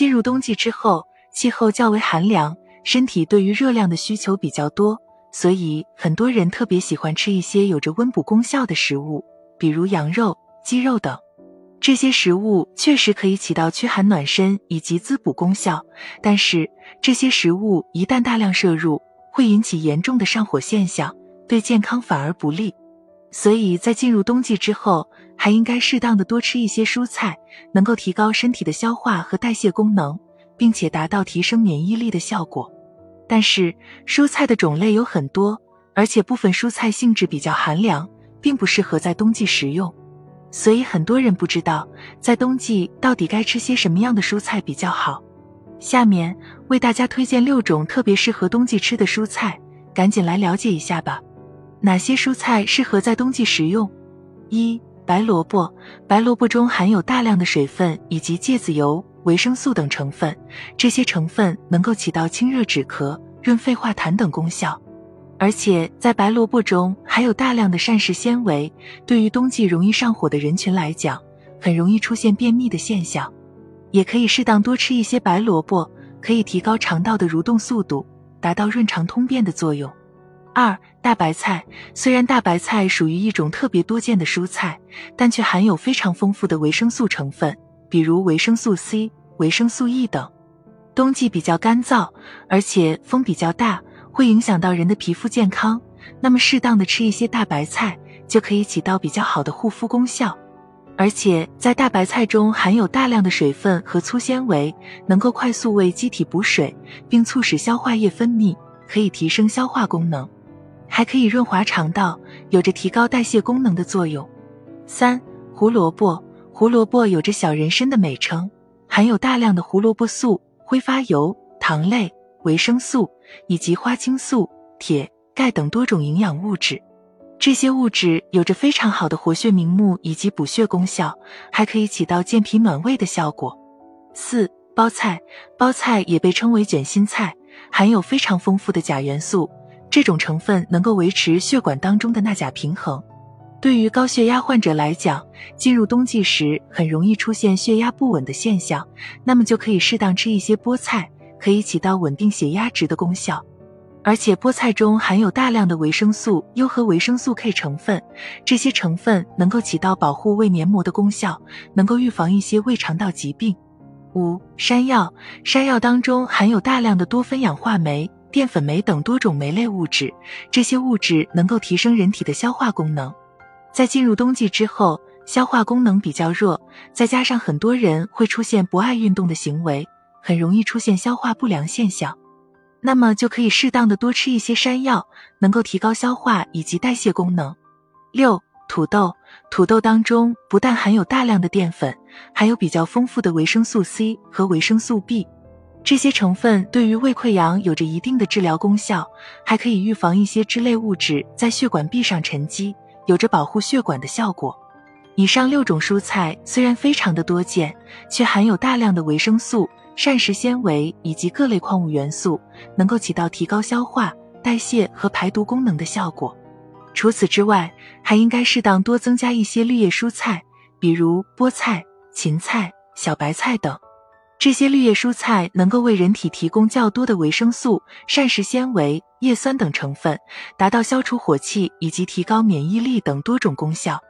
进入冬季之后，气候较为寒凉，身体对于热量的需求比较多，所以很多人特别喜欢吃一些有着温补功效的食物，比如羊肉、鸡肉等。这些食物确实可以起到驱寒暖身以及滋补功效，但是这些食物一旦大量摄入，会引起严重的上火现象，对健康反而不利。所以在进入冬季之后，还应该适当的多吃一些蔬菜，能够提高身体的消化和代谢功能，并且达到提升免疫力的效果。但是蔬菜的种类有很多，而且部分蔬菜性质比较寒凉，并不适合在冬季食用。所以很多人不知道在冬季到底该吃些什么样的蔬菜比较好。下面为大家推荐六种特别适合冬季吃的蔬菜，赶紧来了解一下吧。哪些蔬菜适合在冬季食用？一、白萝卜。白萝卜中含有大量的水分以及芥子油、维生素等成分，这些成分能够起到清热止咳、润肺化痰等功效。而且在白萝卜中含有大量的膳食纤维，对于冬季容易上火的人群来讲，很容易出现便秘的现象。也可以适当多吃一些白萝卜，可以提高肠道的蠕动速度，达到润肠通便的作用。二、大白菜。虽然大白菜属于一种特别多见的蔬菜，但却含有非常丰富的维生素成分，比如维生素 C、维生素 E 等。冬季比较干燥，而且风比较大。会影响到人的皮肤健康，那么适当的吃一些大白菜就可以起到比较好的护肤功效。而且在大白菜中含有大量的水分和粗纤维，能够快速为机体补水，并促使消化液分泌，可以提升消化功能，还可以润滑肠道，有着提高代谢功能的作用。三、胡萝卜，胡萝卜有着小人参的美称，含有大量的胡萝卜素、挥发油、糖类。维生素以及花青素、铁、钙等多种营养物质，这些物质有着非常好的活血明目以及补血功效，还可以起到健脾暖胃的效果。四、包菜，包菜也被称为卷心菜，含有非常丰富的钾元素，这种成分能够维持血管当中的钠钾平衡。对于高血压患者来讲，进入冬季时很容易出现血压不稳的现象，那么就可以适当吃一些菠菜。可以起到稳定血压值的功效，而且菠菜中含有大量的维生素 U 和维生素 K 成分，这些成分能够起到保护胃黏膜的功效，能够预防一些胃肠道疾病。五、山药，山药当中含有大量的多酚氧化酶、淀粉酶等多种酶类物质，这些物质能够提升人体的消化功能。在进入冬季之后，消化功能比较弱，再加上很多人会出现不爱运动的行为。很容易出现消化不良现象，那么就可以适当的多吃一些山药，能够提高消化以及代谢功能。六、土豆，土豆当中不但含有大量的淀粉，还有比较丰富的维生素 C 和维生素 B，这些成分对于胃溃疡有着一定的治疗功效，还可以预防一些脂类物质在血管壁上沉积，有着保护血管的效果。以上六种蔬菜虽然非常的多见，却含有大量的维生素。膳食纤维以及各类矿物元素能够起到提高消化、代谢和排毒功能的效果。除此之外，还应该适当多增加一些绿叶蔬菜，比如菠菜、芹菜、小白菜等。这些绿叶蔬菜能够为人体提供较多的维生素、膳食纤维、叶酸等成分，达到消除火气以及提高免疫力等多种功效。